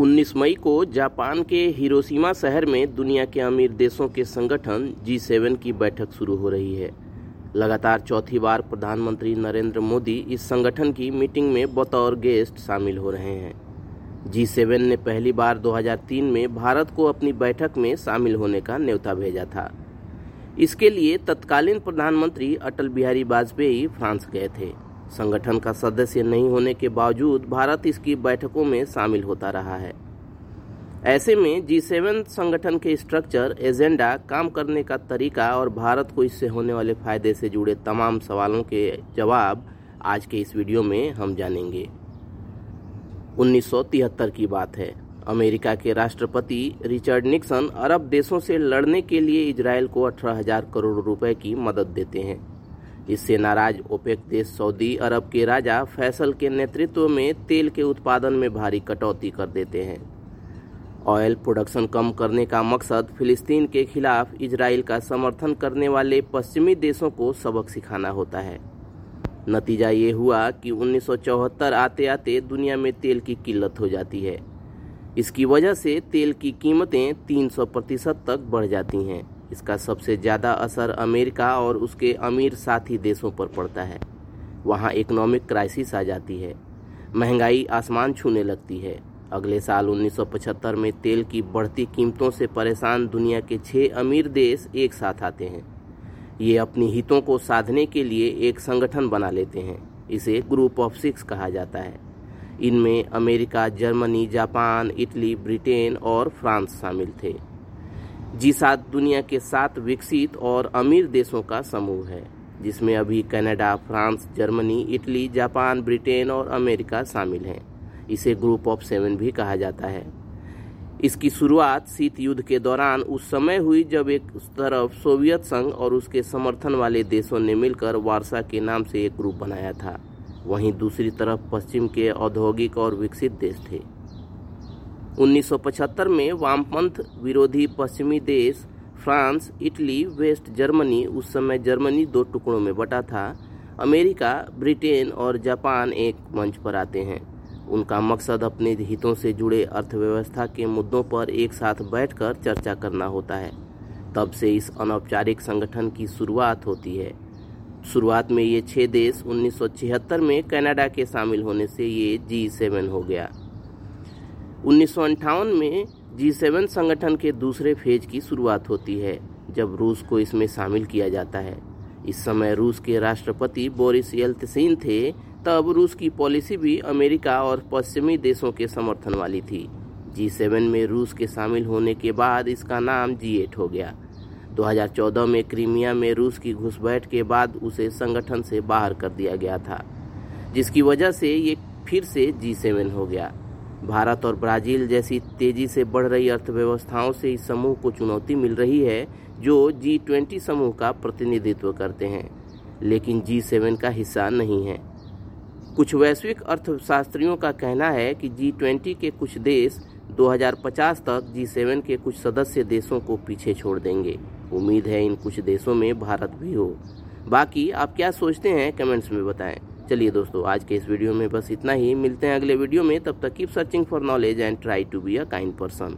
19 मई को जापान के हिरोशिमा शहर में दुनिया के अमीर देशों के संगठन जी सेवन की बैठक शुरू हो रही है। लगातार चौथी बार प्रधानमंत्री नरेंद्र मोदी इस संगठन की मीटिंग में बतौर गेस्ट शामिल हो रहे हैं। जी सेवन ने पहली बार 2003 में भारत को अपनी बैठक में शामिल होने का न्योता भेजा था। इसके लिए तत्कालीन प्रधानमंत्री अटल बिहारी वाजपेयी फ्रांस गए थे। संगठन का सदस्य नहीं होने के बावजूद भारत इसकी बैठकों में शामिल होता रहा है। ऐसे में जी सेवन संगठन के स्ट्रक्चर एजेंडा काम करने का तरीका और भारत को इससे होने वाले फ़ायदे से जुड़े तमाम सवालों के जवाब आज के इस वीडियो में हम जानेंगे। 1973 की बात है। अमेरिका के राष्ट्रपति रिचर्ड निक्सन अरब देशों से लड़ने के लिए इजरायल को अठारह हज़ार करोड़ रुपए की मदद देते हैं। इससे नाराज़ ओपेक देश सऊदी अरब के राजा फैसल के नेतृत्व में तेल के उत्पादन में भारी कटौती कर देते हैं। ऑयल प्रोडक्शन कम करने का मकसद फिलिस्तीन के खिलाफ इजराइल का समर्थन करने वाले पश्चिमी देशों को सबक सिखाना होता है। नतीजा ये हुआ कि 1974 आते आते दुनिया में तेल की किल्लत हो जाती है। इसकी वजह से तेल की कीमतें 300 प्रतिशत तक बढ़ जाती हैं। इसका सबसे ज़्यादा असर अमेरिका और उसके अमीर साथी देशों पर पड़ता है। वहाँ इकोनॉमिक क्राइसिस आ जाती है। महँगाई आसमान छूने लगती है। अगले साल 1975 में तेल की बढ़ती कीमतों से परेशान दुनिया के छह अमीर देश एक साथ आते हैं। ये अपने हितों को साधने के लिए एक संगठन बना लेते हैं। इसे ग्रुप ऑफ़ सिक्स कहा जाता है। इनमें America, Germany, Japan, Italy, Britain और फ्रांस शामिल थे। जी सात दुनिया के सात विकसित और अमीर देशों का समूह है जिसमें अभी Canada, France Germany Italy Japan Britain और अमेरिका शामिल हैं। इसे ग्रुप ऑफ़ सेवन भी कहा जाता है। इसकी शुरुआत शीत युद्ध के दौरान उस समय हुई जब एक तरफ़ सोवियत संघ और उसके समर्थन वाले देशों ने मिलकर वारसा के नाम से एक ग्रुप बनाया था। वहीं दूसरी तरफ़ पश्चिम के औद्योगिक और विकसित देश थे। 1975 में वामपंथ विरोधी पश्चिमी देश फ्रांस, इटली, वेस्ट जर्मनी, उस समय जर्मनी दो टुकड़ों में बटा था। अमेरिका, ब्रिटेन और जापान एक मंच पर आते हैं। उनका मकसद अपने हितों से जुड़े अर्थव्यवस्था के मुद्दों पर एक साथ बैठकर चर्चा करना होता है। तब से इस अनौपचारिक संगठन की शुरुआत होती है। शुरुआत में ये छह देश उन्नीस सौ छिहत्तर में कनाडा के शामिल होने से ये जी सेवन हो गया। उन्नीस में जी सेवन संगठन के दूसरे फ़ेज़ की शुरुआत होती है, जब रूस को इसमें शामिल किया जाता है। इस समय रूस के राष्ट्रपति बोरिस यल्तसिन थे, तब रूस की पॉलिसी भी अमेरिका और पश्चिमी देशों के समर्थन वाली थी। जी सेवन में रूस के शामिल होने के बाद इसका नाम जी एट हो गया। 2014 में क्रीमिया में रूस की घुसपैठ के बाद उसे संगठन से बाहर कर दिया गया था, जिसकी वजह से ये फिर से जी सेवन हो गया। भारत और ब्राज़ील जैसी तेज़ी से बढ़ रही अर्थव्यवस्थाओं से इस समूह को चुनौती मिल रही है, जो जी ट्वेंटी समूह का प्रतिनिधित्व करते हैं। लेकिन जी सेवन का हिस्सा नहीं है। कुछ वैश्विक अर्थशास्त्रियों का कहना है कि जी ट्वेंटी के कुछ देश 2050 तक जी सेवन के कुछ सदस्य देशों को पीछे छोड़ देंगे। उम्मीद है इन कुछ देशों में भारत भी हो। बाकी आप क्या सोचते हैं, कमेंट्स में बताएँ। चलिए दोस्तों, आज के इस वीडियो में बस इतना ही। मिलते हैं अगले वीडियो में। तब तक keep searching for knowledge and try to be a kind person